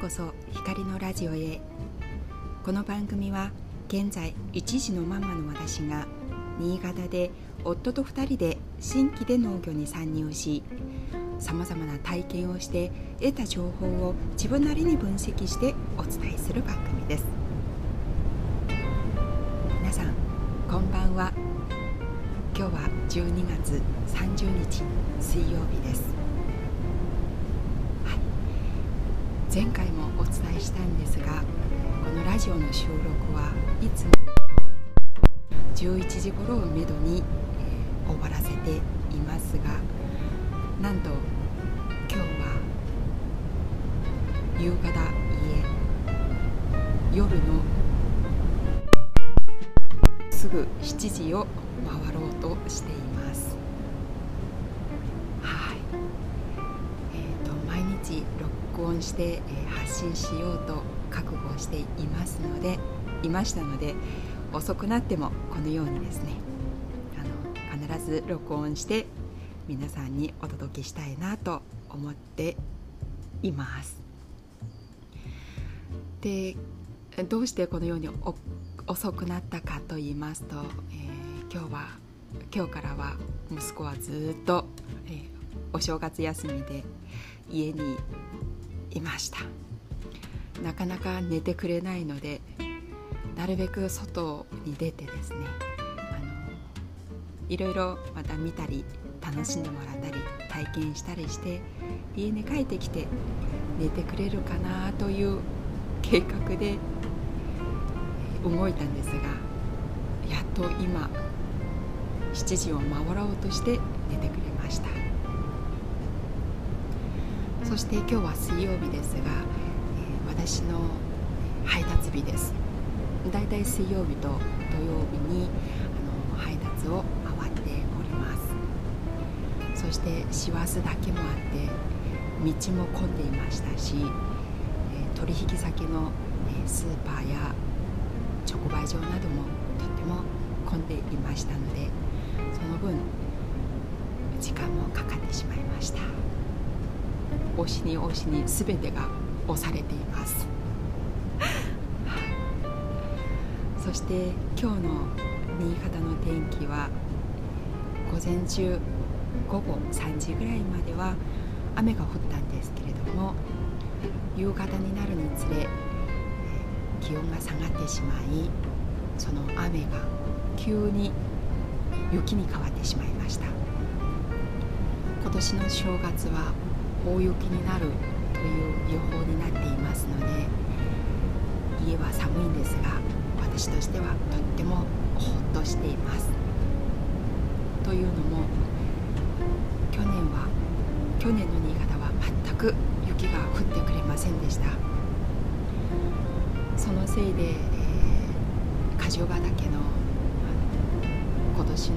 こそ光のラジオへ。この番組は現在一児のママの私が新潟で夫と2人で新規で農業に参入しさまざまな体験をして得た情報を自分なりに分析してお伝えする番組です。皆さんこんばんは。今日は12月30日水曜日です、前回もお伝えしたんですがこのラジオの収録はいつも11時頃をめどに、えー、終わらせていますがなんと今日は夕方いえ夜のすぐ7時を回ろうとしています。録音して、え、発信しようと覚悟していますのでいましたので遅くなってもこのようにですねあの必ず録音して皆さんにお届けしたいなと思っています。でどうしてこのように遅くなったかと言いますと、えー、今日は今日からは息子はずっと、えー、お正月休みで家にいました。なかなか寝てくれないのでなるべく外に出てですねあのいろいろまた見たり楽しんでもらったり体験したりして家に帰ってきて寝てくれるかなという計画で動いたんですがやっと今7時を回ろうとして寝てくれました。そして今日は水曜日ですが、えー、私の配達日です。だいたい水曜日と土曜日にあの配達を回っております。そして師走だけもあって道も混んでいましたし、え取引先の、えスーパーや直売所などもとっても混んでいましたのでその分時間もかかってしまいました。押しに押しに全てが押されています。そして今日の新潟の天気は午前中午後3時ぐらいまでは雨が降ったんですけれども夕方になるにつれ気温が下がってしまいその雨が急に雪に変わってしまいました。今年の正月は大雪になるという予報になっていますので家は寒いんですが私としてはとってもほっとしています。というのも去年は去年の新潟は全く雪が降ってくれませんでした。そのせいで、えー、梶岡岳の今年の、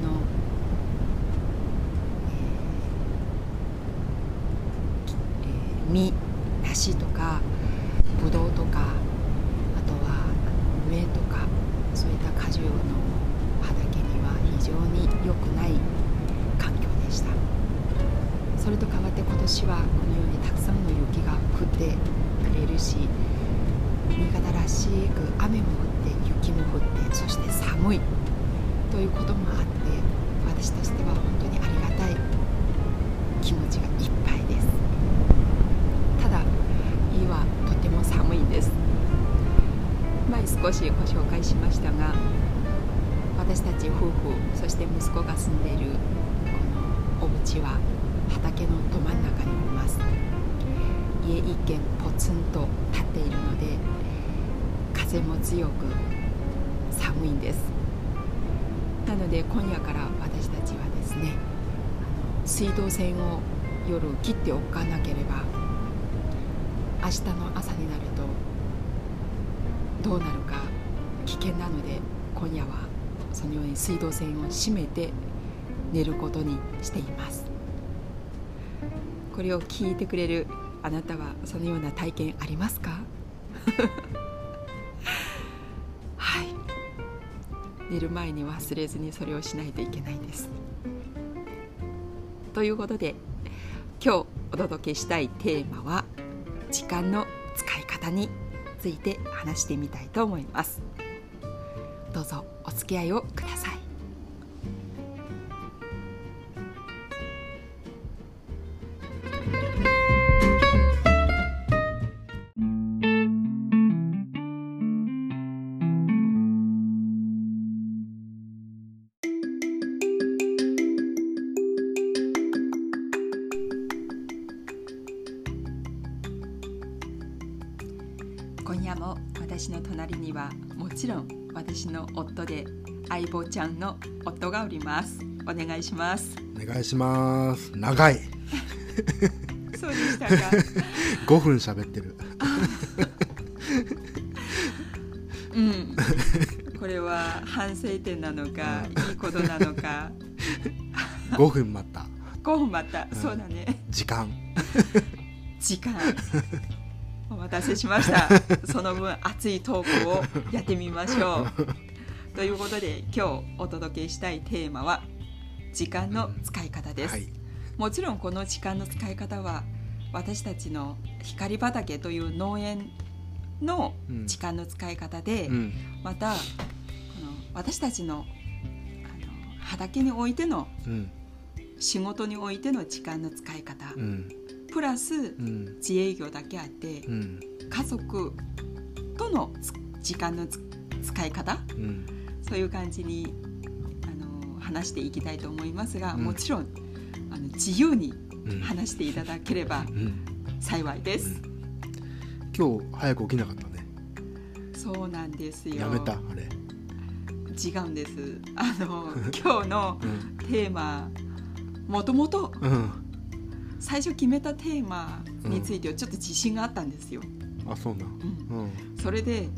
えー、実梨とかぶどうとかあとは梅とかそういった果樹の畑には非常に良くない環境でした。それと変わって今年はこのようにたくさんの雪が降ってくれるし新潟らしく雨も降って雪も降ってそして寒い。ということもあって私としては本当にありがたい気持ちがいっぱい。少しご紹介しましたが私たち夫婦そして息子が住んでいるこのお家は畑のど真ん中におります。家一軒ポツンと立っているので風も強く寒いんです。なので今夜から私たちはですね水道線を夜切っておかなければ明日の朝になるとどうなる険なので今夜はそのように水道線を閉めて寝ることにしています。これを聞いてくれるあなたはそのような体験ありますか？はい。寝る前に忘れずにそれをしないといけないです。ということで今日お届けしたいテーマは時間の使い方について話してみたいと思います。どうぞお付き合いをください。いします。お願いします。長い。そうでしたか。5分喋ってる。うん。これは反省点なのかいいことなのか。5分待った。5分待った、ん。そうだね。時間。時間。お待たせしました。その分熱いトークをやってみましょう。ということで今日お届けしたいテーマは時間の使い方です、はい。もちろんこの時間の使い方は私たちの光畑という農園のうん時間の使い方で、うん。またこの私たちのあの畑においてのうん。仕事においての時間の使い方、うん。プラスうん。自営業だけあってうん。家族とのつ時間のつ使い方？うん。そういう感じに話していきたいと思いますが、うん。もちろんあの自由にうん。話していただければうん。幸いです、今日早く起きなかったね。そうなんですよ。やめたあれ。違うんです。あの 今日のうん。テーマもともとうん。最初決めたテーマについてはちょっと自信があったんですよ、あそうなん。うん。うん。それで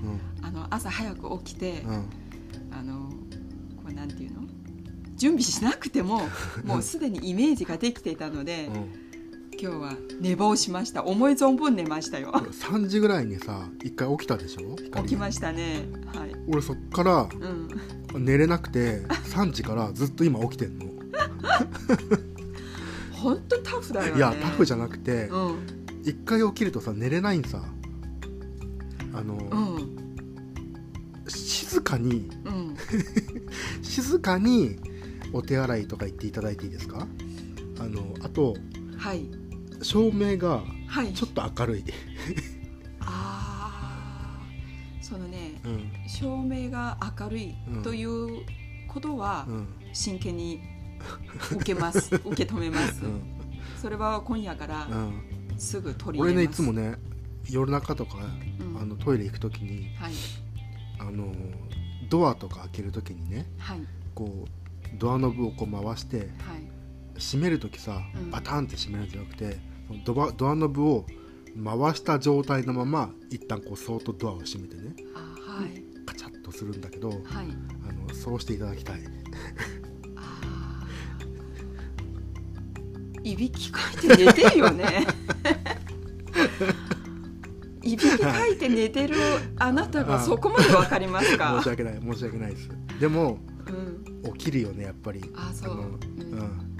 うん。あの朝早く起きて、うん。あのこうなんていうの？準備しなくても もうすでにイメージができていたので、今日は寝坊しました。思い存分寝ましたよ。うん3時ぐらいにさ一回起きたでしょ？起きまししたね。はい。俺そっからうん。寝れなくて3時からずっと今起きてんの。本当タフだよね。いやタフじゃゃなくてうん。一回起きるとさ寝れないんさ。あのうん。静かにうん。静かにお手洗いとか行っていただいていいですか？あのあとはい。照明がはい。ちょっと明るい、あー。そのねうん。照明が明るいということはうん。真剣に受けます。受け止めます。うん。それは今夜からうん、すぐ取り入俺ねいつもね夜中とか、うん。あのトイレ行く時にはい。あのドアとか開ける時にねはい。こうドアノブをこう回してはい。閉める時さうん。バタンって閉めるんじゃなくてそのドアドアノブを回した状態のまま一旦こうそーっとドアを閉めてねあはい。カチャッとするんだけどはい。あのそうしていただきたい。いびきかいて寝てるよね。いびきかいて寝てるあなたがそこまでわかりますか？申し訳ない申し訳ないです。でもうん、起きるよねやっぱり。あそう。のうん。うん。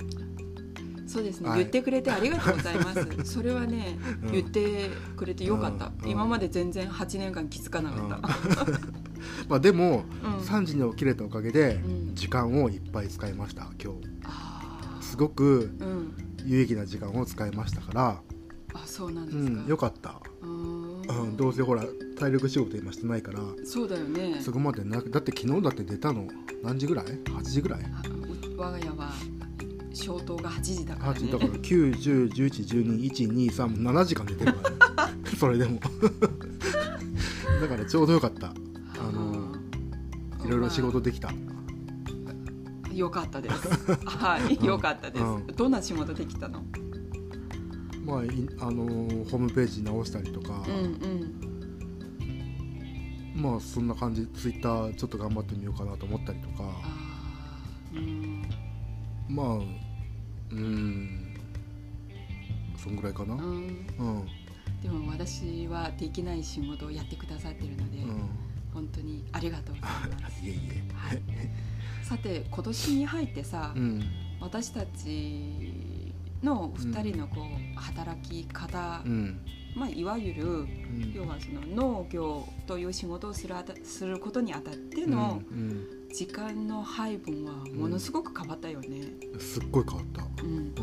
そうですね、はい。言ってくれてありがとうございます。それはね、うん。言ってくれてよかった、うん。今まで全然8年間気づかなかった、まあでもうん。3時に起きれたおかげでうん。時間をいっぱい使いました今日。あすごく有益な時間を使いましたから。あそうなんでうすか、んよかった。うーんうん、どうせほら体力仕事今してないからそうだよね。そこまでなくだって昨日だって出たの何時ぐらい ?8 時ぐらい？我が家は消灯が8時だからね ?8 だから9、10、11、12、1、2、3、7時間寝てるから、ね、それでも。だからちょうどよかった。あのいろいろ仕事できた。よかったです。はいよかったです、うん。どんな仕事できたの？まあいあのーホームページ直したりとか、うんうん。まあそんな感じ。ツイッターちょっと頑張ってみようかなと思ったりとか。うん。まあうん。そんぐらいかな。ううん。んうん。でも私はできない仕事をやってくださってるので、本当にありがとうございます。いえいえ。はい、さて今年に入ってさ、うん。私たちの2人のこう働き方うん。まあ、いわゆるうん。要はその農業という仕事をするあたすることにあたってのうん時間の配分はものすごく変わったよね。うんすっごい変わった。うん、うん。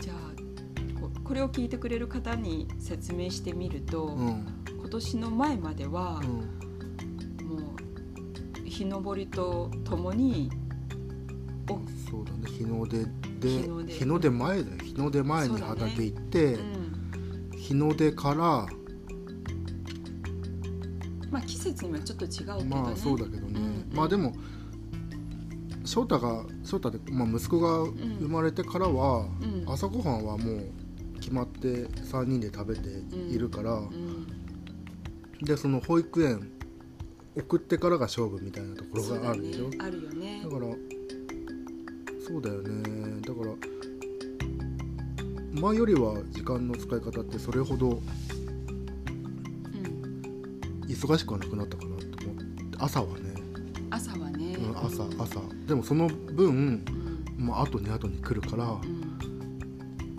じゃあここれを聞いてくれる方に説明してみると、うん。今年の前まではうん。もう日昇りとともにおそうだね。日の出で日の出前だよ。日の出前に畑行って、うん。日の出からまあ季節にはちょっと違うけどね。まあそうだけどね、うんまあでも翔太が翔太で、まあ、息子が生まれてからは、うん。朝ごはんはもう決まって3人で食べているから、うん。でその保育園送ってからが勝負みたいなところがあるでしょ。ね、あるよね。だ。からそうだよね。だから前よりは時間の使い方ってそれほどうん。忙しくはなくなったかなと思って朝はね、朝はね。うん、朝うん朝。でもその分、うん。まあ後に後に来るからうん。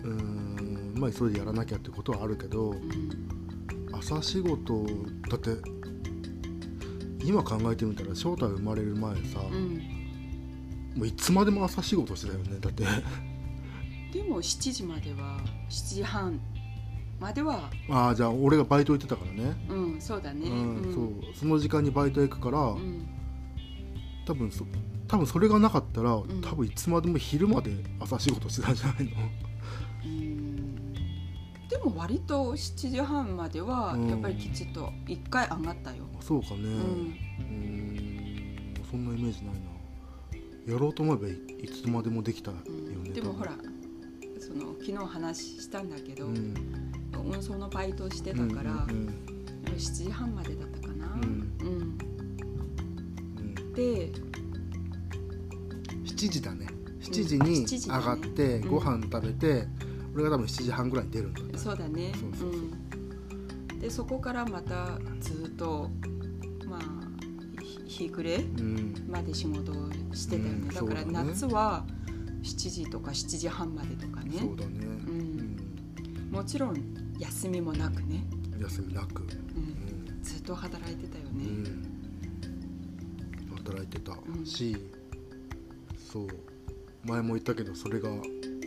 うーんまあ急いでやらなきゃってことはあるけどうん。朝仕事だって今考えてみたら翔太が生まれる前さ、うんもういつまでも朝仕事してたよねだって。でも7時までは7時半まではああじゃあ俺がバイト行ってたからね。うんそうだね。うんそうその時間にバイト行くから、うん。多分そ多分それがなかったら、ん。多分いつまでも昼まで朝仕事してたんじゃないの？うん。でも割と7時半まではうん。やっぱりきちっと1回上がったよ。そうかね。うん。そんなイメージないなやろうと思えばいい。つまでもできたよね、うん。でもほらその昨日話したんだけど、うん。運送のバイトをしてたから、うん7時半までだったかな。うん。で7時だね。7時うんに7時上がってうん。ご飯食べて、俺が多分7時半ぐらいに出るんだねそうだね。でそこからまたずっと日暮れうん。まで仕事をしてたよね、うん。だから夏は7時とか7時半までとかね。そうだね、ん。もちろん休みもなくね、うん休みなく、う、うん。んずっと働いてたよね、うん。働いてた。ん。し、そう。前も言ったけどそれが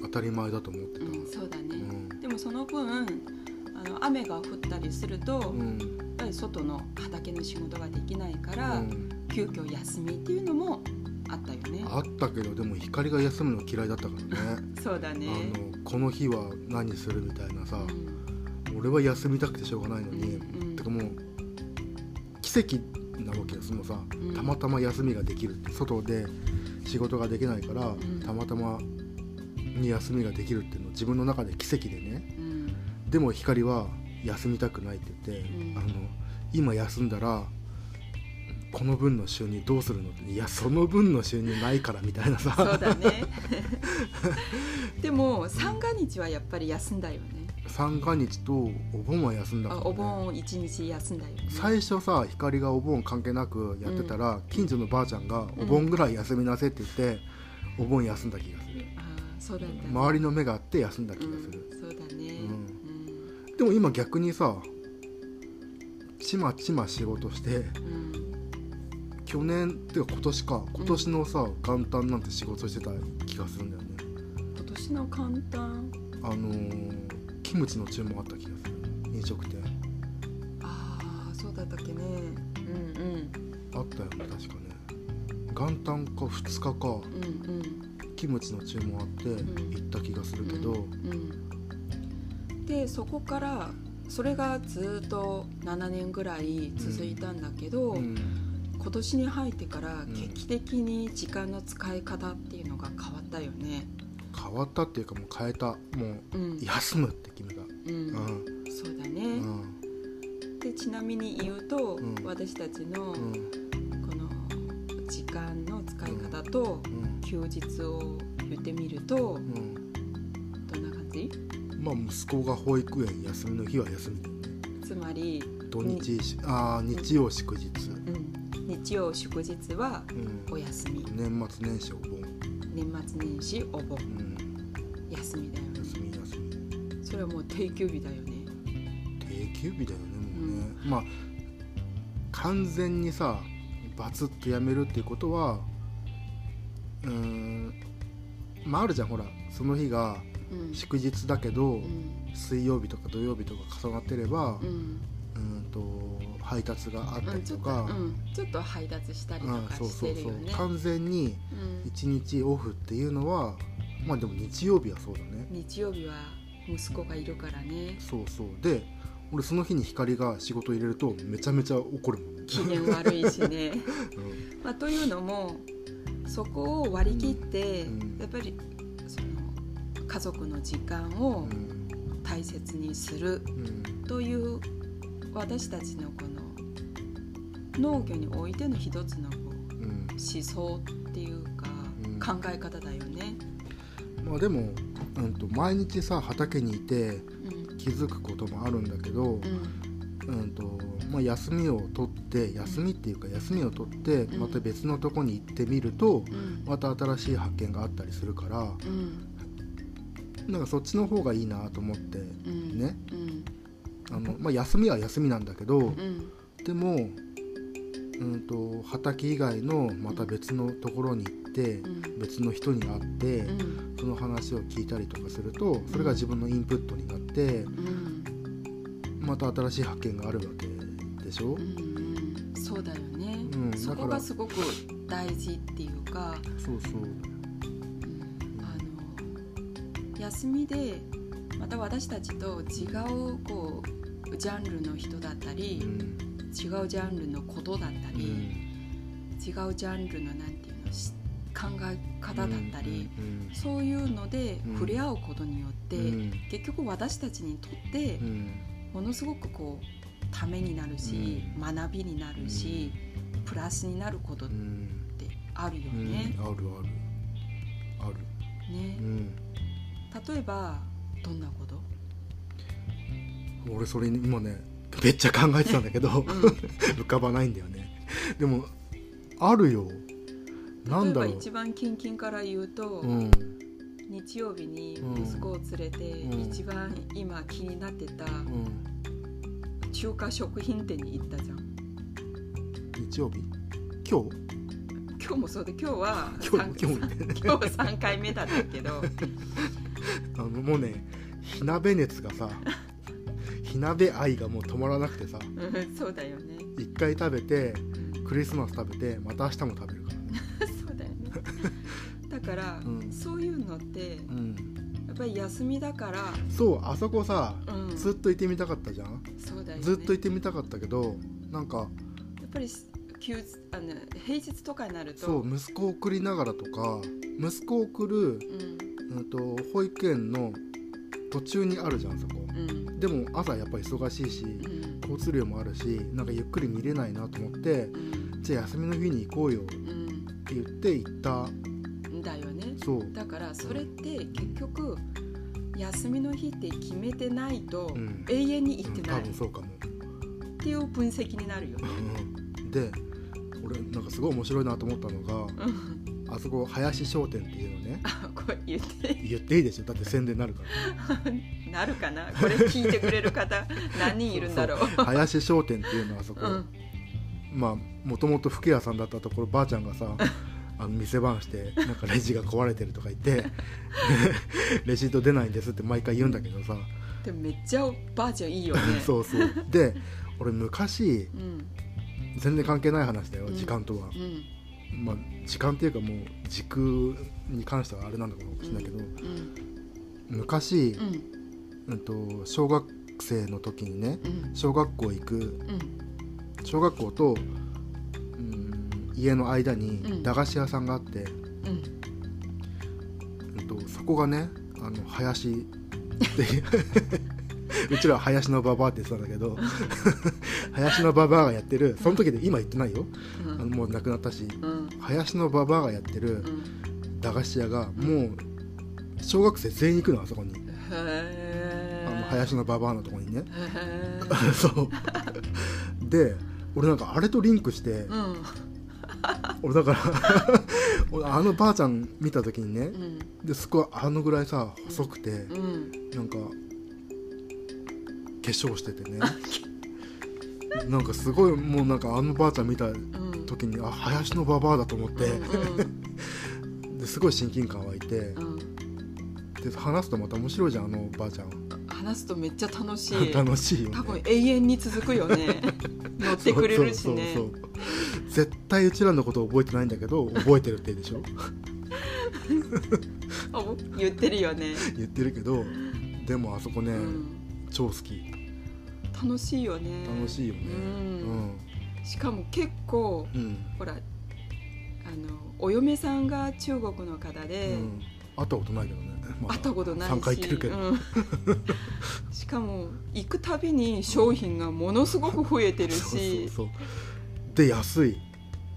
当たり前だと思ってた、うん。そうだね、うん。でもその分あの雨が降ったりすると、うんり外の畑の仕事ができないから、うん。急遽休みっていうのもあったよね。あったけどでも光が休むの嫌いだったからね。そうだね。あのこの日は何するみたいなさ、うん。俺は休みたくてしょうがないのに、うんうん。てかもう奇跡なわけよそのさ、うん。たまたま休みができるって。外で仕事ができないから、ん。たまたまに休みができるっていうのは自分の中で奇跡でね。うん。でも光は休みたくないって言って、うん。あの今休んだらこの分の収入どうするの？っていやその分の収入ないからみたいなさ。そうだね。でも三が日はやっぱり休んだよね。三が日とお盆は休んだから、ね、あお盆一日休んだよね。最初さ光がお盆関係なくやってたら、近所のばあちゃんがお盆ぐらい休みなせって言って、お盆休んだ気がする。ああそうだね。周りの目があって休んだ気がする、うん、そうだね。うでも今逆にさちまちま仕事してうん、うん去年っていうか今年か今年のさ、元旦なんて仕事してた気がするんだよね。今年の簡単あのーキムチの注文あった気がする。飲食店。ああそうだったっけね。うんあったよね確かね。元旦か2日かうんうん。うんキムチの注文あってん。行った気がするけど、うん、でそこからそれがずっと7年ぐらい続いたんだけど、うん。今年に入ってからん。劇的に時間の使い方っていうのが変わったよね。変わったっていうかもう変えた。もううん、休むって決めた。う、うん。んそうだうね。ん。でちなみに言うと、うん。私たちのこうん。の時間の使い方とうん。休日を言ってみるとうんまあ息子が保育園休みの日は休み。つまり、土日、ああ日曜祝日、うん、日曜祝日はうん。お休み。年末年始お盆、年末年始お盆。うん、休みだよね。休み休み。それはもう定休日だよね。定休日だよねもうね、まあ完全にさバツッとやめるっていうことはうーんまああるじゃんほら。その日がうん祝日だけど、うん。水曜日とか土曜日とか重なってればう、ん。うんと配達があったりとか、うんちょっと配達したりとうんかしそうそうそう。てるよね。完全にうん。1日オフっていうのはまあでも日曜日はそうだね。日曜日は息子がいるからね。そうそう。で俺その日に光が仕事入れるとめちゃめちゃ怒るもんね、機嫌悪いしね。うん。まあというのもそこを割り切って、うん。やっぱり家族の時間をうん大切にするうん。という私たちのこの農業においての一つのこううん。思想っていうか、うん。考え方だよね。まあでも、うん、と毎日さ畑にいてうん。気づくこともあるんだけど、うん。うんとまあ、休みを取って休みっていうか休みを取ってうん。また別のとこに行ってみるとうん。また新しい発見があったりするからうんなんかそっちの方がいいなと思ってうん。ね。うん。あの、まあ、休みは休みなんだけどうん。でも、うん、と畑以外のまた別のところに行ってうん。別の人に会ってうん。その話を聞いたりとかするとそれが自分のインプットになってうん。また新しい発見があるわけでしょ？そうだよね、うん。そこがすごく大事っていうか、そうそう休みでまた私たちと違うこうジャンルの人だったうり、ん。違うジャンルのことだったうり、ん。違うジャンルのなんていうのし考え方だったり、うん。そういうのでうん。触れ合うことによって、うん。結局私たちにとってうん。ものすごくこうためになるし、学びになるし、プラスになることっうんてあるようん。ね。あるある。ある。ね。うん例えばどんなこと、俺それ今ねめっちゃ考えてたんだけどうん。浮かばないんだよね。でもあるよ。なん例えばだろう一番近々から言うと、うん。日曜日にうん。息子を連れて、うん。一番今気になってたうん。中華食品店に行ったじゃん。日曜日？今日？今日もそうで今日は今日三今日今日は3回目だったけど あのもうね火鍋熱がさ 火鍋愛がもう止まらなくてさ。うんそうだよね、一回食べてうん。クリスマス食べてまた明日も食べるから。ね そうだよね。だから、うん。そういうのってうん。やっぱり休みだから、そうあそこさうん、ずっと行ってみたかったじゃん？そうだよね。ずっと行ってみたかったけどなんかやっぱり休あの平日とかになるとそう息子を送りながらとか息子を送る、うんうん、と保育園の途中にあるじゃんそこ。うん。でも朝やっぱり忙しいしうん。交通量もあるしなんかゆっくり見れないなと思ってうん。じゃあ休みの日に行こうよってうん。言って行った。だよね。そう、だからそれって結局休みの日って決めてないとうん。永遠に行うん多ってない。っ分そうかも。ていう分析になるよね。うん。で俺なんかすごい面白いなと思ったのがうんあそこ林商店っていうのね。あこれ言って言っていいでしょだって宣伝になるから。なるかな？これ聞いてくれる方 何人いるんだろう？林商店っていうのはあそこ、うん。まあもともと服屋さんだったところばあちゃんがさ あの店番してなんかレジが壊れてるとか言ってレシート出ないんですって毎回言うんだけどさ、でもめっちゃばあちゃんいいよね。そうそう。で俺昔うん。全然関係ない話だようん。時間とは、うんまあ時間っていうかもう時空に関してはあれなんだかもしれないけど、うん昔、うん。うん、と小学生の時にねうん。小学校行くうん。小学校と、うん、家の間にうん。駄菓子屋さんがあって、うん。うんとそこがねあの林っていう うちらは林のババアって言ってたんだけど林のババアがやってるその時で今言ってないよ。うん。あのもう亡くなったし。うん。林のババアがやってるうん。駄菓子屋がもう小学生全員行くのあそこに。あの林のババアのところにね。そう。で俺なんかあれとリンクしてうん。俺だから俺 あのばあちゃん見た時にねうん。でそこはあのぐらいさ細くてうん。なんか粧しててね。なんかすごいもうなんかあのばあちゃん見たうん。時にあ林のばばあだと思って、うん ですごい親近感湧いて。うん。で話すとまた面白いじゃんあのばあちゃん話すとめっちゃ楽しい。楽しいよね。多分永遠に続くよね。乗ってくれるしね。そうそうそう絶対うちらのこと覚えてないんだけど覚えてるって言うでしょ？あ言ってるよね、言ってるけどでもあそこね、うん、超好き。楽しいよね。楽しいよね。しかも結構うん、ほらあのお嫁さんが中国の方うで、ん、会ったことないけどね、会ったことないし。3回行ってるけど、うん。しかも行くたびに商品がものすごく増えてるし。で安い、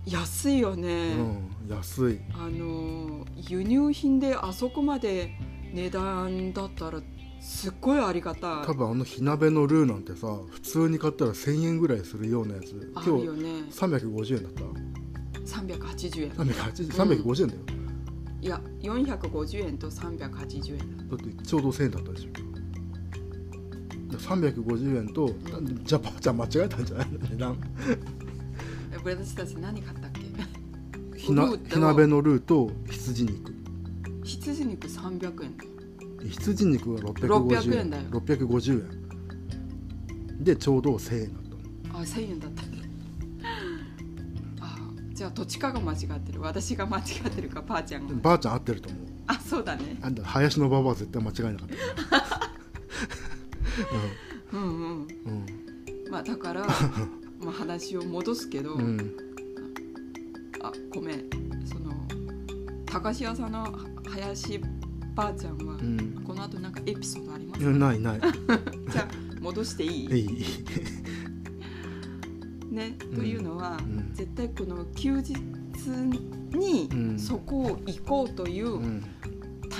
安いようね、ん、安い。あの輸入品であそこまで値段だったらすっごいありがたい。多分あの火鍋のルーなんてさ普通に買ったら1000円ぐらいするようなやつ。あ今日るよね。350円だった。380円。380 350円だよ、いや450円と380円だ。ってちょうど1000円だったでしょ。で350円と、じゃあばあちゃん間違えたんじゃないの値段。え私たち何買ったっけ？火なルーと火鍋のルーと羊肉。羊肉300円だよ羊肉は650 600円円だよ。650円。でちょうど1000円だったの。あ1000円だったあじゃあどっちかが間違ってる。私が間違ってるかばあちゃんが。ばあちゃん合ってると思う。あそうだね。あんた林のばばは絶対間違えなかった。うんうん。うん。まあだからまあ話を戻すけど、うん。うんあごめん。その高橋さんの林ばあちゃんは、うん。この後なんかエピソードありますいやないない。じゃあ戻していい？いい。ね、うんというのは、うん絶対この休日にうん。そこを行こうといううん。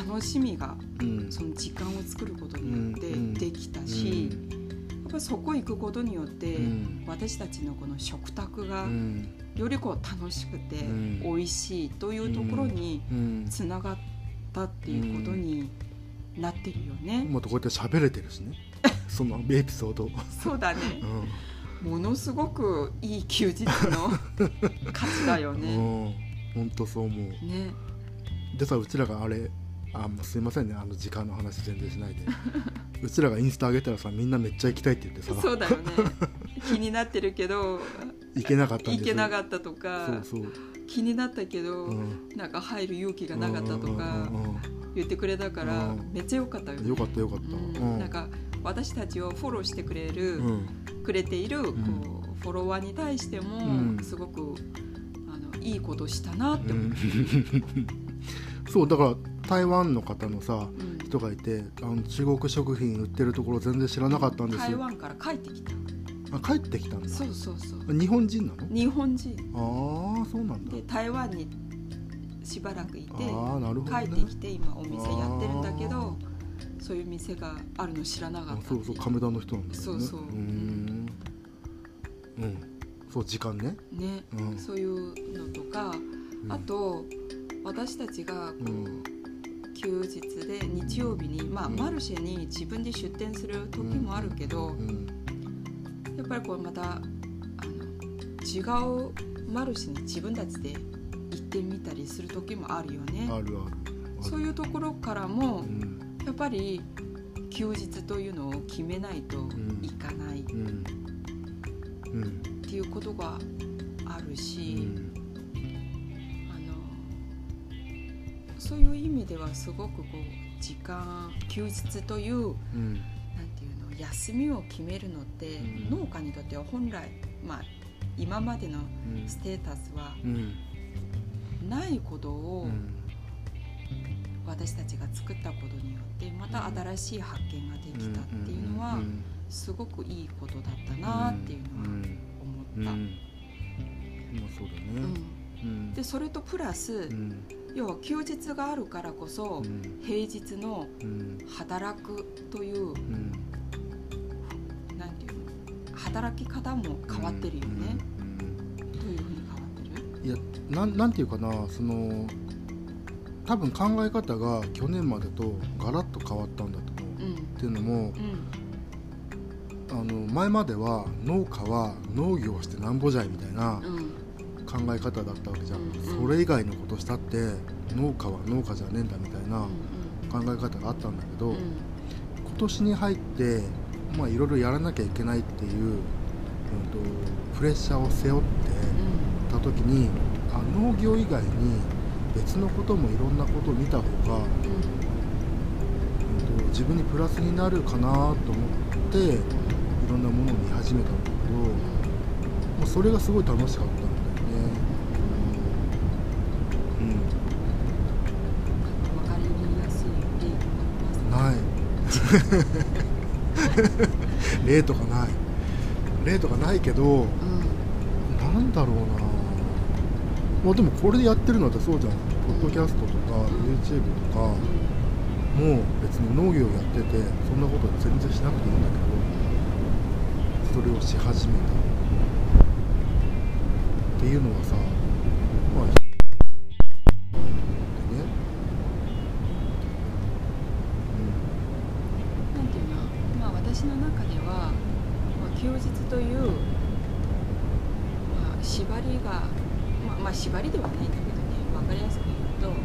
楽しみがうん。その時間を作ることによってうんできたし、やっぱりそこ行くことによって、うん。私たちのこの食卓がうん。よりこう楽しくてうん。美味しいというところにうん。つながったっていうことになってるよね。もっとこうやって喋れてるしね。そのエピソード、そうだね。うものすごくいい休日の 価値だよんね。うん、本当そう思う。ね。でさうちらがあれあもうすいませんね。あの時間の話全然しないで。うちらがインスタ上げたらさみんなめっちゃ行きたいって言ってさ。そうだよね。気になってるけど行けなかったんです行けなかっったとか。そうそう、気になったけど、うん、なんか入る勇気がなかったとか言ってくれたからうん。めっちゃ良かったよね。よかったよかった、うん。なんか私たちをフォローしてくれる、うん。くれているこうフォロワーに対してもうん。すごくあのいいことしたなって思う。うん。そうだから台湾の方のさうん。人がいてあの中国食品売ってるところ全然知らなかったんですよ。台湾から帰ってきた。あ帰ってきたんだ。そうそうそう。日本人なの？日本人。ああそうなんだ。で台湾にしばらくいてね、帰ってきて今お店やってるんだけどそういう店があるの知らなかったあそうそう亀田の人なんだよね。そうそう。ーん。うん。そう時間ね。ね、うん。そういうのとか、うん。あと私たちがこう、うん。休日で日曜日に、まあ、うん。マルシェに自分で出店する時もあるけど、うん。やっぱりこうまたあの違うマルシェに自分たちで行ってみたりする時もあるよね。あるある。そういうところからも、うん。やっぱり休日というのを決めないといかないっうん。うん。ていうことがあるうし、ん。あのそういう意味ではすごくこう時間休日といううん休みを決めるのって、うん。農家にとっては本来、まあ、今までのうん。ステータスはうん。ないことをうん。私たちが作ったことによってまた新しい発見ができたっていうのはん。すごくいいことだったなっていうのはうん。思った。そうだうねでそれとプラス、うん。要は休日があるからこそ、うん。平日のうん。働くという働き方も変わってるよね、うんどういうふうに変わってる？いやなんなんていうかなその多分考え方が去年までとガラッと変わったんだと思う。うん。っていうのもうん。あの前までは農家は農業をしてなんぼじゃいみたいなうん。考え方だったわけじゃん、うんそれ以外のことしたって農家は農家じゃねえんだみたいな考え方があったんだけど、うん。今年に入ってまあいろいろやらなきゃいけないっていう、うん、とプレッシャーを背負ってた時にあ農業以外に別のこともいろんなことを見た方が、うん、と自分にプラスになるかなと思っていろんなものを見始めたんだけどもうそれがすごい楽しかったんだよね。うん。わかりやすい例がありますない 例とかない。例とかないけどうんなんだろうな。まあでもこれでやってるのってそうじゃん。ポッドキャストとか YouTube とかもう別に農業やっててそんなこと全然しなくていいんだけどそれをし始めた。っていうのはさまあでねなんていうのまあ私の中では、まあ、休日という、まあ、縛りが、まあ、まあ縛りではないんだけどね分かりやすく言うと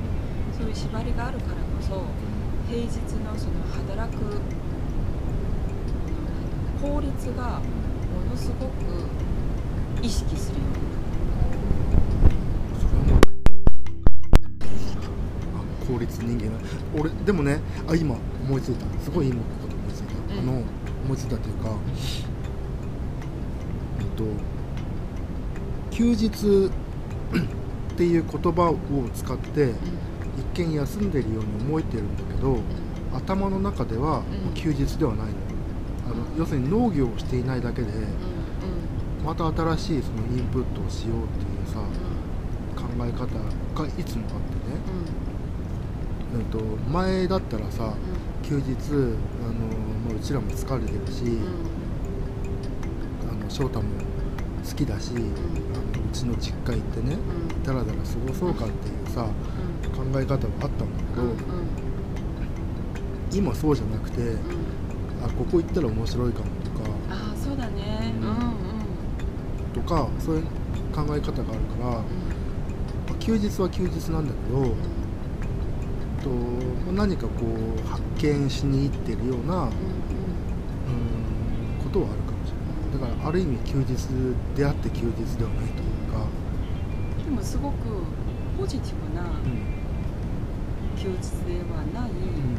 そういう縛りがあるからこそ平日のその働く効率がものすごく意識するようにそれはもうあ効率人間俺でもねあ今思いついたすごいいいこと思いついた、うんあの思いついたというかえっと休日っていう言葉を使って一見休んでるように思えてるんだけど頭の中では休日ではないのの要するに農業をしていないだけでまた新しいそのインプットをしようっていうさ考え方がいつもあってね、うん、と前だったらさ休日あの、まあ、うちらも疲れてるし、あの翔太も好きだし、あのうちの実家行ってねだらだら過ごそうかっていうさ考え方はあったんだけど、今そうじゃなくてあここ行ったら面白いかもとか。ああそうだね。うん。うんとかそういう考え方があるから、まあ休日は休日なんだけど、とまあ何かこう発見しに行ってるような、うん、ことはあるかもしれない。だからある意味休日であって休日ではないというか、でもすごくポジティブなうん。休日ではないうん。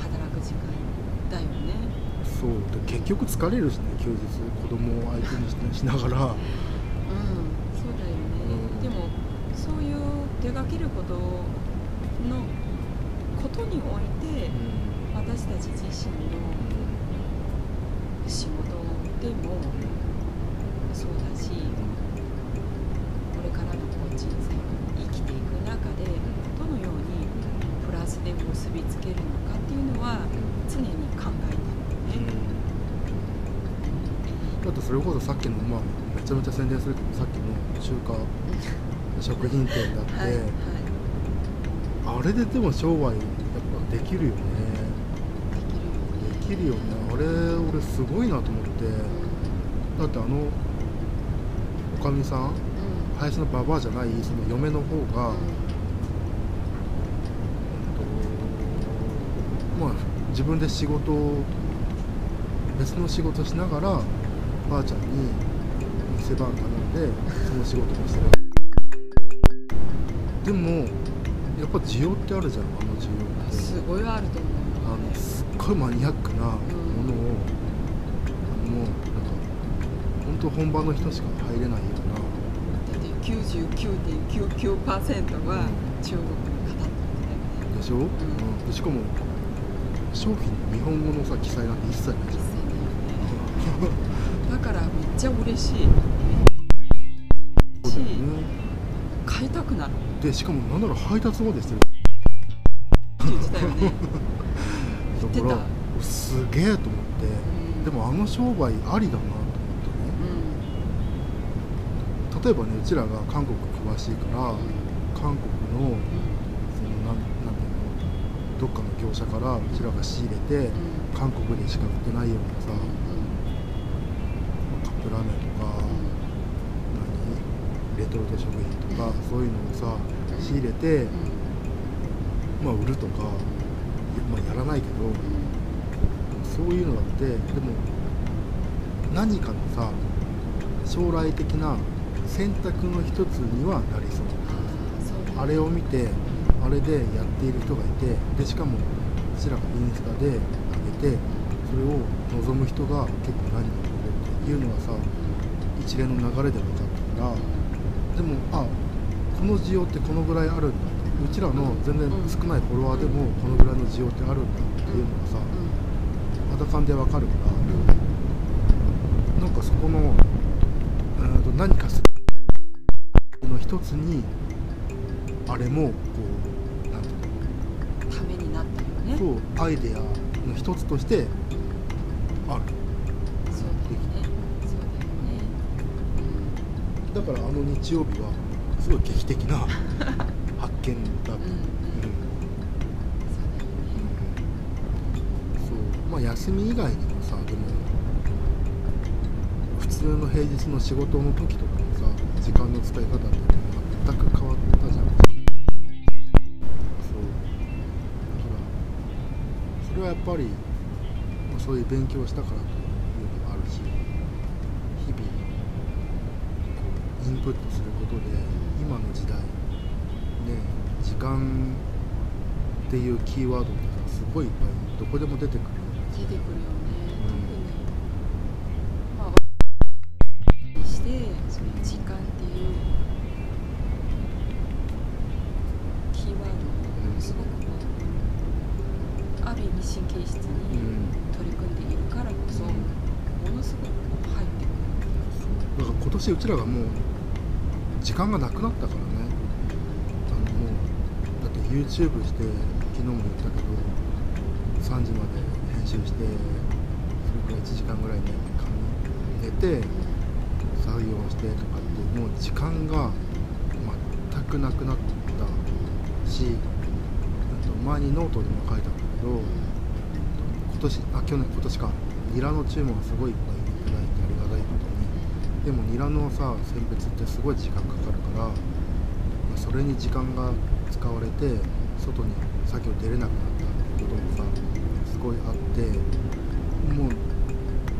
働く時間だよね。そうで結局疲れるしね休日子供を相手にししながら、うん、そうだよね。うんでもそういう出かけることのことにおいて私たち自身の仕事でもそうだし、これからの人生を生きていく中でどのようにプラスで結びつけるのかっていうのは常に考えてるよね。だってそれこそさっきのまあめちゃめちゃ宣伝するけどさっきの中華 食品店だって、はいはい。あれででも商売やっぱできるよね。できるよね。あれ俺すごいなと思って。だってあのおかみさんうんうん。林のババアじゃないその嫁の方が、うんまあ自分で仕事を別の仕事しながらばあちゃんに店番頼んでその仕事もしてる。でもやっぱ需要ってあるじゃんあの需要って。すごいあると思うあのすっごいマニアックなものを、あのもうなんか本当本場の人しか入れないような。だって99.99%は中国の方ってね。でしょ、うん。でしかも商品の日本語のさ記載なんて一切ないじゃん。だからめっちゃ嬉しい。そうだよね。買いたくなる。でしかもなんなら配達までしてる。って言ってたよね。だから言すげえと思って。うん。でもあの商売ありだなと思ってね。うん。例えばねうちらが韓国詳しいから韓国のうそのなんなんていうのどっかの業者からうちらが仕入れて韓国でしか売ってないようなさうんラーメンとか何レトルト食品とかそういうのをさ仕入れて、まあ、売るとか、まあ、やらないけどそういうのだってでも何かのさ将来的な選択の一つにはなりそう。あれを見てあれでやっている人がいてでしかもうちらがインスタで上げてそれを望む人が結構何人もいるっていうのはさ一連の流れで分かったからでもあこの需要ってこのぐらいあるんだうちらの全然少ないフォロワーでもこのぐらいの需要ってあるんだっていうのがさ肌感で分かるからなんかそこの、うんと何かするの一つにあれもこうなんていうのためになったよね。そうアイデアの一つとしてある。そうだよね。そうだよね。だからあの日曜日はすごい劇的な 発見だった、うんうん。うん。そうねそう。まあ休み以外にもさでも普通の平日の仕事の時とかもさ時間の使い方って全く変わったじゃんやっぱり、そういう勉強したからというのもあるし日々インプットすることで今の時代ね時間っていうキーワードがすごいいっぱいどこでも出てくる出てくるよね、うちらがもう時間がなくなったからね。あのもうだって YouTube して昨日も言ったけど3時まで編集してそれから1時間ぐらいね寝て作業してとかってもう時間が全くなくなったしと前にノートでも書いたんだけど今年あ去年今年か。ニラの注文がすごいいっぱいいただいてありがたいことにでもニラのさ選別ってすごい時間かかるからまあそれに時間が使われて外に作業出れなくなったこともさすごいあってもう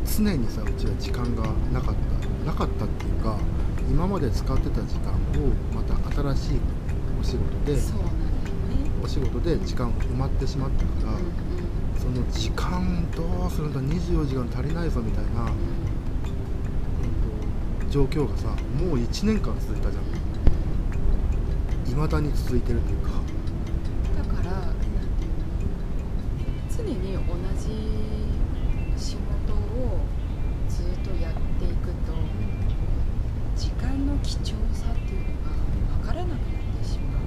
常にさうちは時間がなかった。なかったっていうか今まで使ってた時間をまた新しいお仕事でね。お仕事で時間埋まってしまったから、うんうん。その時間どうするんだ24時間足りないぞみたいな、状況がさもう1年間続いたじゃん。いまだに続いてるっていうか。だから常に同じ仕事をずっとやっていくと時間の貴重さっていうのが分からなくなってしまう。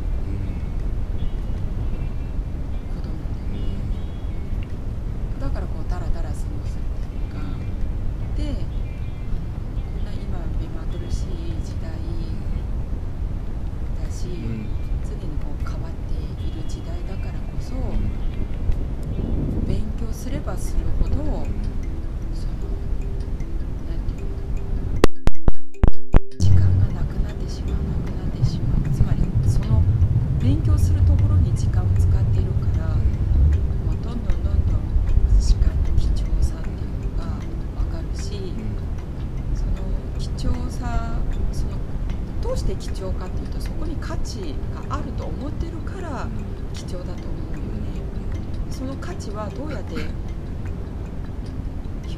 値があると思ってるから貴重だと思うよね。その価値はどうやって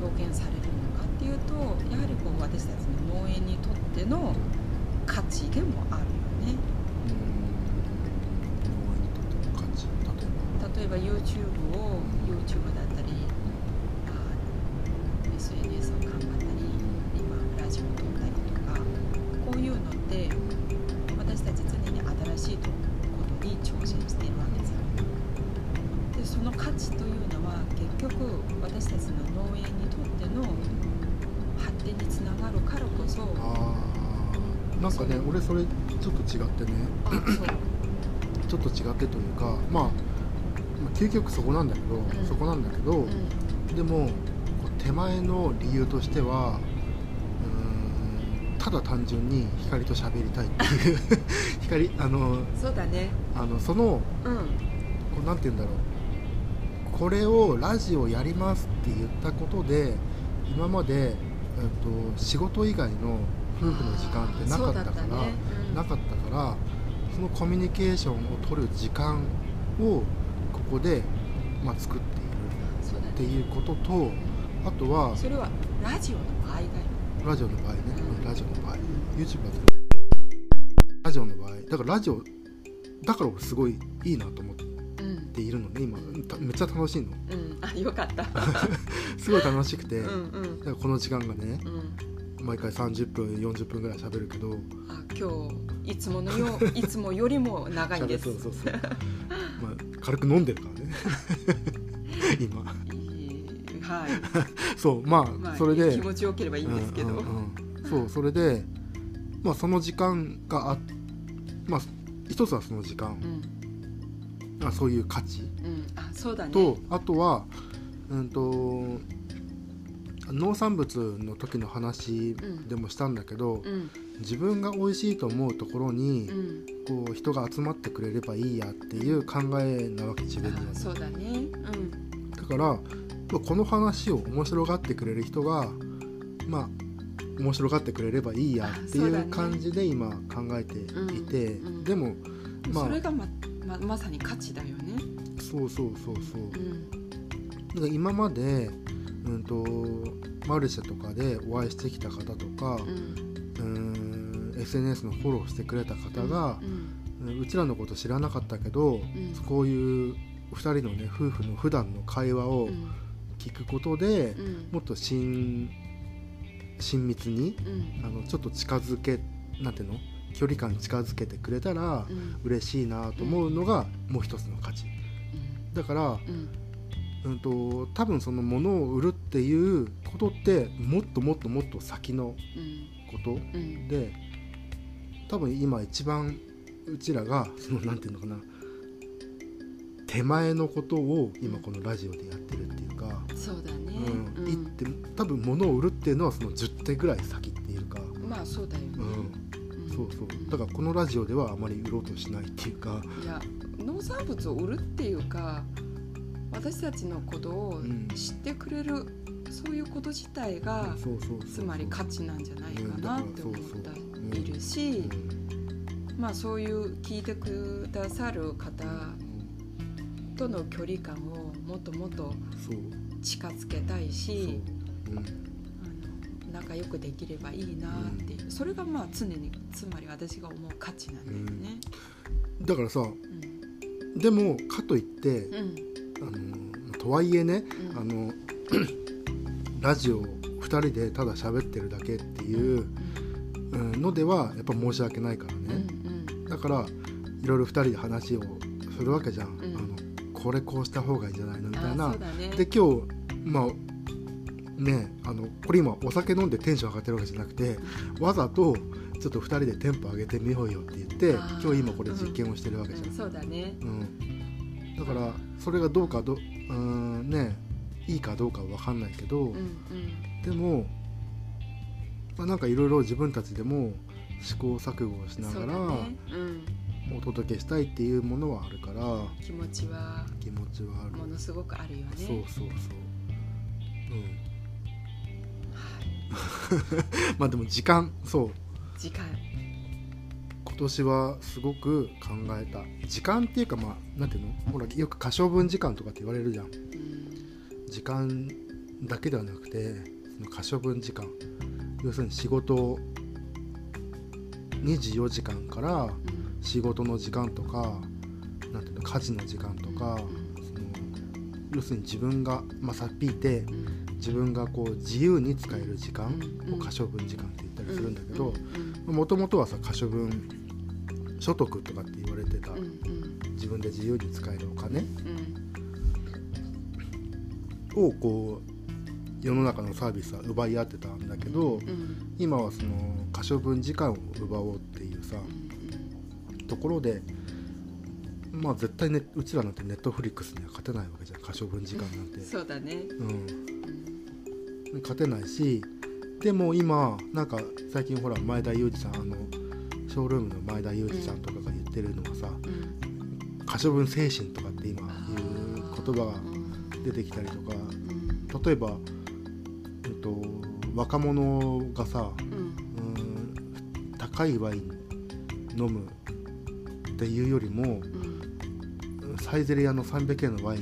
表現されるのかっていうとやはりこう私たちの農園にとっての価値でもあるよね。例えば YouTube を YouTube だったりあ SNS を頑張ったり今ラジオを撮ったりとかこういうのってなんかね俺それちょっと違ってね。ちょっと違ってというかまあまあ究極そこなんだけど、ん。そこなんだけど、うん。でも手前の理由としてはただ単純に光と喋りたいっていう。光あのそうだね。あのそのうん。こうなんて言うんだろう。これをラジオやりますって言ったことで今まで、えっと、仕事以外の夫婦の時間ってなかったからなかったからそのコミュニケーションを取る時間をここで、まあ、作っているっていうこととあとはそれはラジオの場合だよラジオの場合ね。うん。ラジオの場合。YouTube はラジオの場合。だからラジオだから俺すごいいいなと思っうんているのね今。ためっちゃ楽しいの。うん。あよかった。すごい楽しくて、うんうん。だからこの時間がねうん毎回30分40分ぐらい喋るけど。あ今日いつものよ いつもよりも長いです。喋そうそうそう。まあ軽く飲んでるからね。今。はい。そうまあ、まあそれで。気持ちよければいいんですけど、うんうんうん。そうそれでまあその時間があまあ一つはその時間。う、ん。あそういう価値。うん。あそうだね。と、あとはうんと農産物の時の話でもしたんだけど、うん。自分が美味しいと思うところに、うん。こう人が集まってくれればいいやっていう考えなわけ自分にはそうだね。うん。だからまあこの話を面白がってくれる人がまあ面白がってくれればいいやっていう感じで今考えていて、うん。うん。でもまあ。それがまままさに価値だよね。そうそうそうそう。うん。だから今まで、うん、とマルシェとかでお会いしてきた方とかう、ん。うん SNS のフォローしてくれた方がう、んうちらのこと知らなかったけど、ん。こういう2人のね夫婦の普段の会話をうん。聞くことで、うん。もっと親親密にうん。あのちょっと近づけなんていうの？距離感近づけてくれたらうん。嬉しいなと思うのがもう一つの価値。だから、うんうん、と多分その物を売るっていうことってもっともっともっと先のことうん。うん。で多分今一番うちらがそのなんていうのかな手前のことを今このラジオでやってるっていうか、そうだね。うんうん。いって多分物を売るっていうのはその10手ぐらい先っていうか、まあそうだよね。うん、うん。そうそう。だからこのラジオではあまり売ろうとしないっていうか、いや農産物を売るっていうか私たちのことをうん。知ってくれる、そういうこと自体がつまり価値なんじゃないかなって思っているしうん。まあそういう聞いてくださる方との距離感をもっともっと近づけたいしう。ん。あの仲良くできればいいなっていう、それがまあ常につまり私が思う価値なんだよね。だからさうん。でもかといってうんあのとはいえねうん。あの ラジオ2人でただ喋ってるだけっていううん。のではやっぱ申し訳ないからうんね、うん。だからいろいろ2人で話をするわけじゃん、ん。あのこれこうした方がいいんじゃないのみたいあなね。で今日まあねあのこれ今お酒飲んでテンション上がってるわけじゃなくてわざとちょっと2人でテンポ上げてみようよって言って今日今これ実験をしてるわけじゃん。うん、そうだね。うん、だからそれがどうかどうーんねいいかどうかは分かんないけど、うんうん。でも、まあ、なんかいろいろ自分たちでも試行錯誤をしながら、だね。うん。お届けしたいっていうものはあるから気持ちは気持ちはある、ものすごくあるよね。そうそうそう、うん、はい。まあでも時間そう。時間。今年はすごく考えた。時間っていうかまあなんていうの？ほらよく可処分時間とかって言われるじゃん。うん時間だけではなくてその可処分時間。要するに仕事24時間からうん仕事の時間とかなんていうの？家事の時間とか、その要するに自分が、まあ、さっぴいてうん自分がこう自由に使える時間うんを可処分時間って言ったりするんだけどうん。もともとはさ可処分所得とかって言われてた。うんうん。自分で自由に使えるお金。うん。をこう世の中のサービスは奪い合ってたんだけどうん今はその可処分時間を奪おうっていうさところでまあ絶対ねうちらなんてネットフリックスには勝てないわけじゃん。可処分時間なんて、そうだね。うん、うん勝てないしでも今なんか最近ほら前田裕二さんあのショールームの前田裕二さんとかが言ってるのがさうん。可処分精神とかって今言う言葉がうん出てきたりとかうん。例えば、えっと、若者がさうん。うん高いワイン飲むっていうよりもうん。サイゼリヤの300円のワイう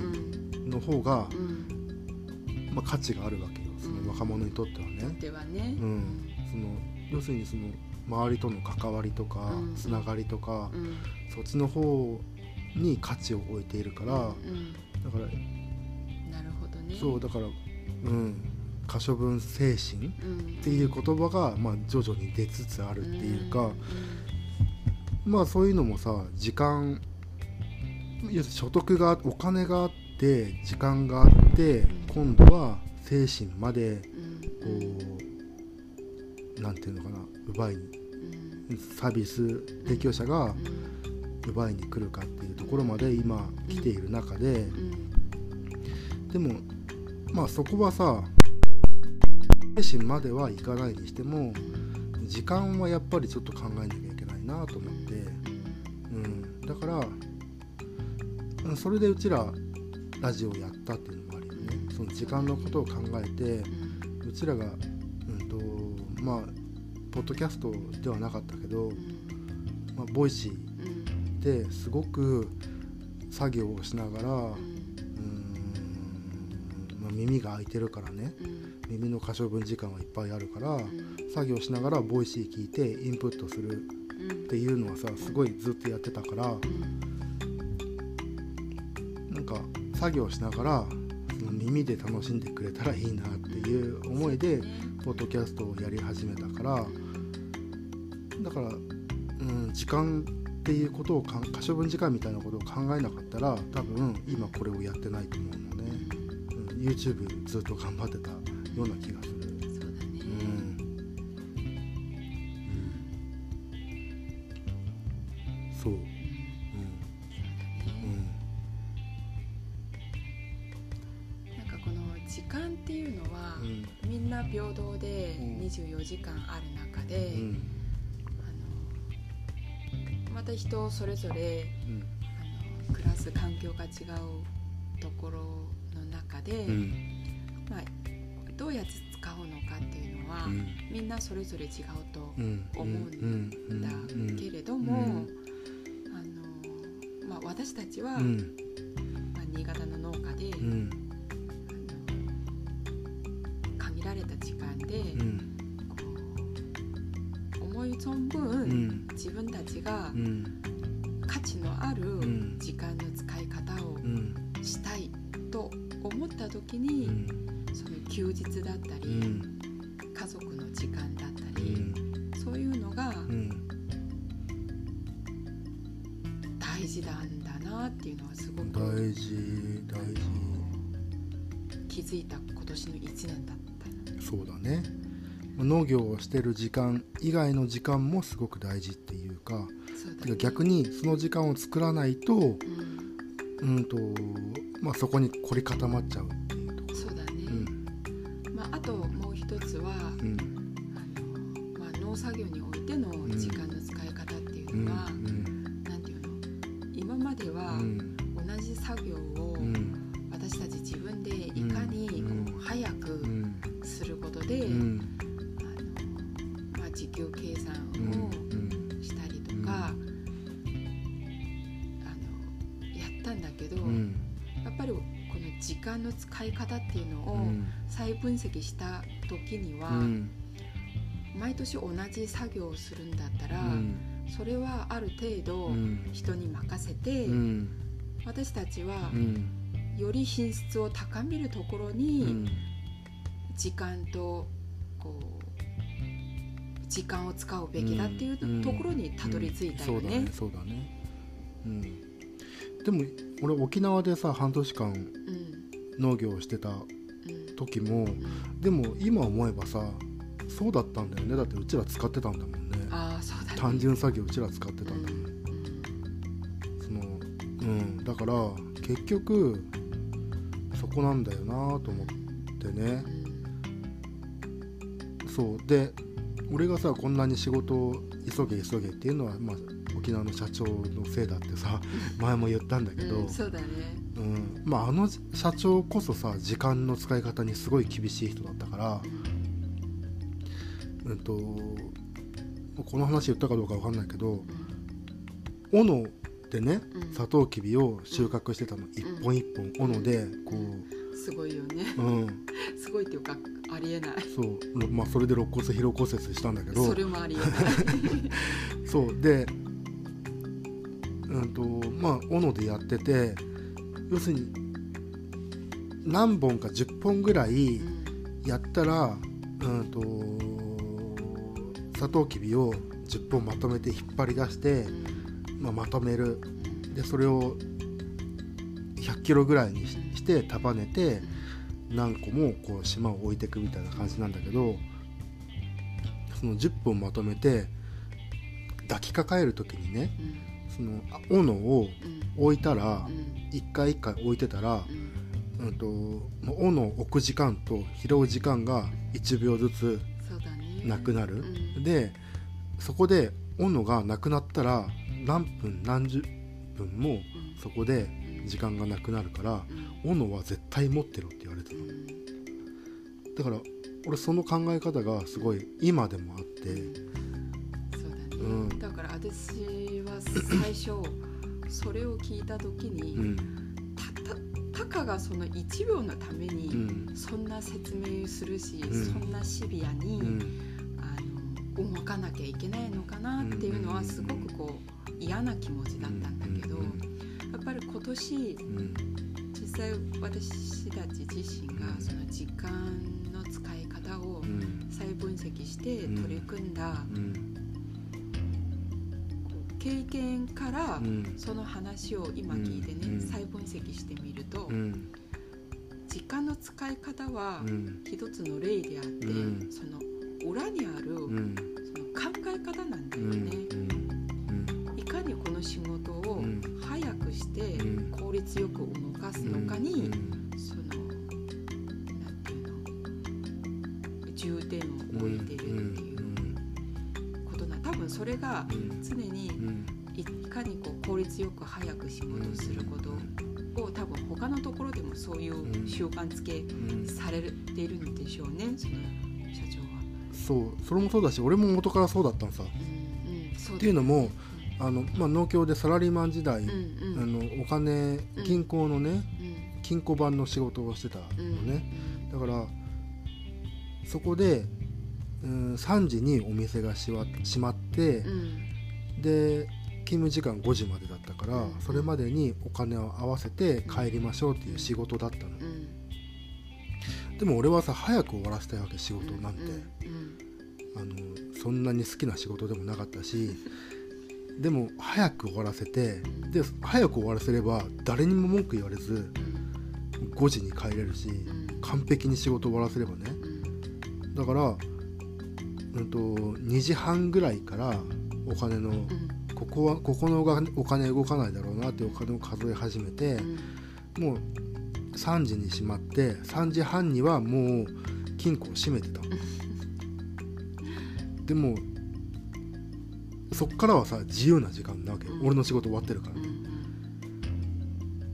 ンん。の方が、うん。まあ、価値があるわけよその若者にとってはね。ではね。うん。その要するにその周りとの関わりとかうん。つながりとかうん。そっちの方に価値を置いているからうん。だからなるほどね。そうだからうん。可処分精神うん。っていう言葉が、まあ、徐々に出つつあるっていうか、ん。まあそういうのもさ時間所得がお金があって時間があって今度は精神までこうん。うなんていうのかな奪いにうんサービス提供者が奪いに来るかっていうところまで今来ている中ででもまあそこはさ精神まではいかないにしても時間はやっぱりちょっと考えなきゃいけないなと思って、うん、だからそれでうちらラジオをやったっていうのもあるよね。その時間のことを考えてうちらがうんとまあポッドキャストではなかったけど、まあ、ボイシーですごく作業をしながらうーん、まあ、耳が開いてるからね。耳の可処分時間はいっぱいあるから作業しながら Voicy 聞いてインプットするっていうのはさすごいずっとやってたからなんか作業しながら耳で楽しんでくれたらいいなっていう思いでポッドキャストをやり始めたからだから、うん、時間っていうことをか可処分時間みたいなことを考えなかったら多分今これをやってないと思うのね、うん、YouTube ずっと頑張ってたような気がする。人それぞれうん。あの暮らす環境が違うところの中で、うん。まあ、どうやって使うのかっていうのは、うん。みんなそれぞれ違うとうん。思うんだけれども、うん。あのまあ、私たちは、うん。まあ、新潟の農家で、限られた時間で、思い存分、うん。自分たちがうん思った時うに、んその休日だったうり、ん家族の時間だったうり、んそういうのがうん大事なんだなっていうのはすごく大事大事。気づいた今年の1年だったそうだね。農業をしてる時間以外の時間もすごく大事っていうかそうだてか逆にその時間を作らないとうんうんとまあそこに凝り固まっちゃう。っ毎年同じ作業をするんだったら、うん。それはある程度うん。人に任せて、うん。私たちはうん。より品質を高めるところうにん。時間とこう時間を使うべきだっていううん。ところにたどり着いたよね。うん。そうだね。でも俺沖縄でさ半年間うん。農業をしてたうん。時もうん。でも今思えばさそうだったんだよね。だってうちら使ってたんだもんね。ああそうだね。単純作業うちら使ってたうんんだもん、うんそのうん。だから結局そこなんだよなと思ってね。そう。で俺がさこんなに仕事を急げ急げっていうのは、まあ、沖縄の社長のせいだってさ 前も言ったんだけど、うん、そうだね。うん。まあ、あの社長こそさ時間の使い方にすごい厳しい人だったから、うん、とこの話言ったかどうか分かんないけど斧でねうん。サトウキビを収穫してたの、一本一本。斧でこすごいよね。う、うん、すごいっていうかありえない。そう、ろまあ、それで肋骨疲労骨折したんだけど。それもありえない。そう。でうんとまあ斧でやってて要するに何本か10本ぐらいやったらうんとサトウキビを10本まとめて引っ張り出して、まあ、まとめる。でそれを100キロぐらいにして束ねて何個もこう島を置いていくみたいな感じなんだけどその10本まとめて抱きかかえる時にねうんその斧を置いたら一回一回置いてたらう、ん、と斧を置く時間と拾う時間が1秒ずつなくなる、うん。でそこで斧がなくなったら何分何十分もうん。そこで時間がなくなるからうん。斧は絶対持ってろって言われてるうんだから俺その考え方がすごい今でもあって。そうだね、うん。だから私は最初 それを聞いた時に、うん。たたたかがその1秒のために、うん。そんな説明するし、うん。そんなシビアに、う動かなきゃいけないのかなっていうのはすごくこう嫌な気持ちだったんだけど、うん。やっぱり今年うん。実際私たち自身がうん。その時間の使い方をうん。再分析して取り組んだうん。経験からうん。その話を今聞いてね、うん。再分析してみると、うん。時間の使い方はうん。一つの例であって、うん。その裏にあるうん。その考え方なんだうん。よね、いかにこの仕事をうん。早くしてうん。効率よく動かすのかに、うん。そのなんていうの重点を置いてるっていうことな多分それがうん。常にうん。いかにこう効率よく早く仕事をすることを多分他のところでもそういう習慣づけうん。されているんでしょうね。その。そうそれもそうだし俺も元からそうだったのさ。うんうん、っていうのもあの、まあ、農協でサラリーマン時代、うんうん。あのお金銀行のねうん。金庫番の仕事をしてたのうん。ね、だからそこで、うん、3時にお店がしわ閉まってう、ん。で勤務時間5時までだったから、うん。それまでにお金を合わせて帰りましょうっていう仕事だったの、うんでも俺はさ早く終わらせたいわけ仕事なんて、うんあのそんなに好きな仕事でもなかったしでも早く終わらせてで早く終わらせれば誰にも文句言われずうん5時に帰れるしうん完璧に仕事終わらせればね。うんだから、うん、と2時半ぐらいからお金のうん。ここはここのお金お金動かないだろうなってお金を数え始めてうん。もう3時に閉まって3時半にはもう金庫を閉めてた。でもそっからはさ自由な時間なわけよ、うん。俺の仕事終わってるから。うんうん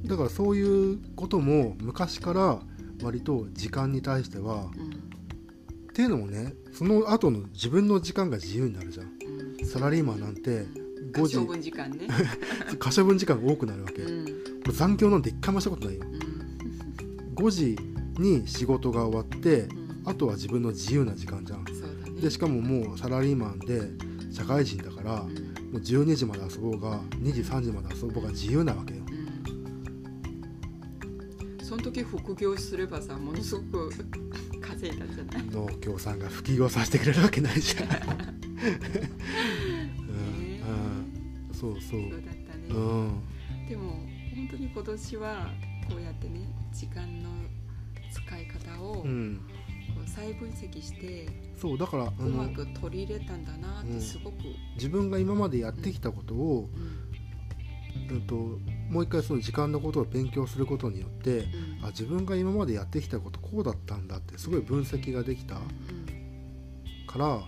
だからそういうことも昔から割と時間に対してはっていうのもねその後の自分の時間が自由になるじゃん。うん。サラリーマンなんて5時可処分時間ね。可処分時間が多くなるわけ、うん。俺残業なんて一回もしたことないよ。うん5時に仕事が終わってうん。あとは自分の自由な時間じゃん。ね。でしかももうサラリーマンで社会人だからもうん。う12時まで遊ぼうが2時3時まで遊ぼうが自由なわけよ。うん。その時副業すればさものすごく 稼いだんじゃない？農協さんが副業させてくれるわけないじゃん、うん。うん、そうそう。そうだったね、うん。でも本当に今年はこうやってね時間の使い方をこうん。う再分析してそうだからあうまのく取り入れたんだなってすごく、自分が今までやってきたことを、うん。うん、ともう一回その時間のことを勉強することによってうん。あ自分が今までやってきたことこうだったんだってすごい分析ができたうん。から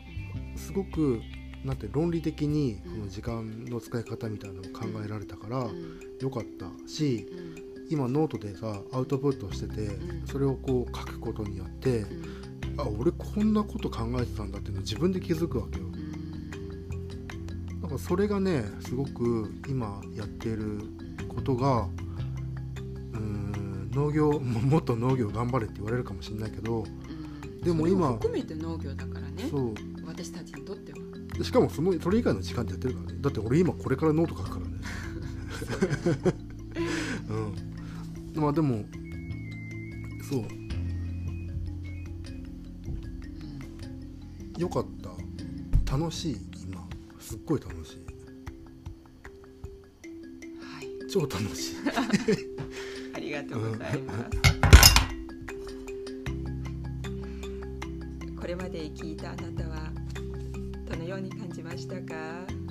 すごくなんて論理的にこの時間の使い方みたいなのを考えられたからうん。良かったしうん今ノートでさアウトプットしててうん。それをこう書くことによってうん。あ俺こんなこと考えてたんだっていうのを自分で気づくわけよ。うん。だからそれがねすごく今やってることがうーん農業ももっと農業頑張れって言われるかもしれないけどうん。でも今含めて農業だからね。そう。私たちにとっては。しかもそのそれ以外の時間でやってるからね。だって俺今これからノート書くからね。う んまあでもそう。よかった。楽しい今。すっごい楽しい。はい。超楽しい。ありがとうございます。これまで聞いたあなたはどのように感じましたか？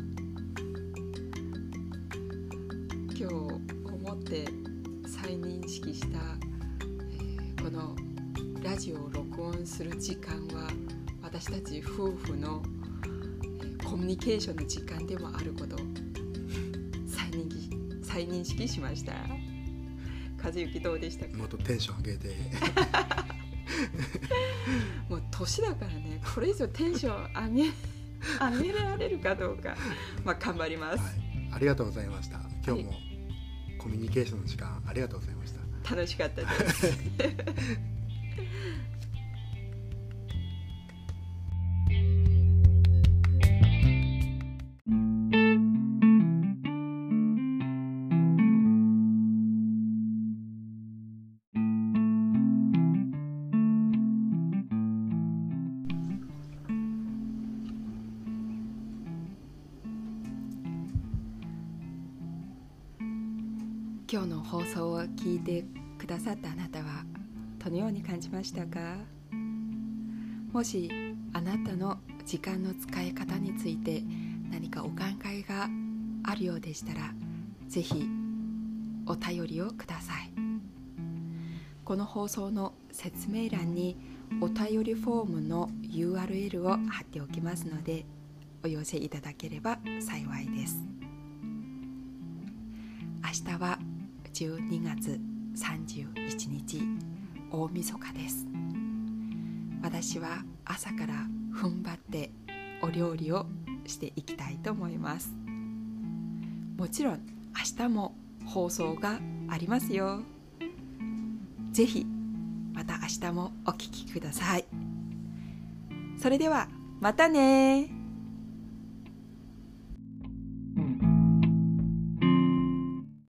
する時間は私たち夫婦の、えーコミュニケーションの時間でもあること。を 再認識再認識しました。和幸どうでしたか？もっとテンション上げて。もう年だからね。これ以上テンション上げ 上げられるかどうか。まあ頑張ります、はい。ありがとうございました。今日もコミュニケーションの時間ありがとうございました。楽しかったですてくださったあなたはどのように感じましたか？もしあなたの時間の使い方について何かお考えがあるようでしたらぜひお便りをください。この放送の説明欄にお便りフォームの URL を貼っておきますのでお寄せいただければ幸いです。明日は12月31日大晦日です。私は朝から踏ん張ってお料理をしていきたいと思います。もちろん明日も放送がありますよ。ぜひまた明日もお聞きください。それではまたね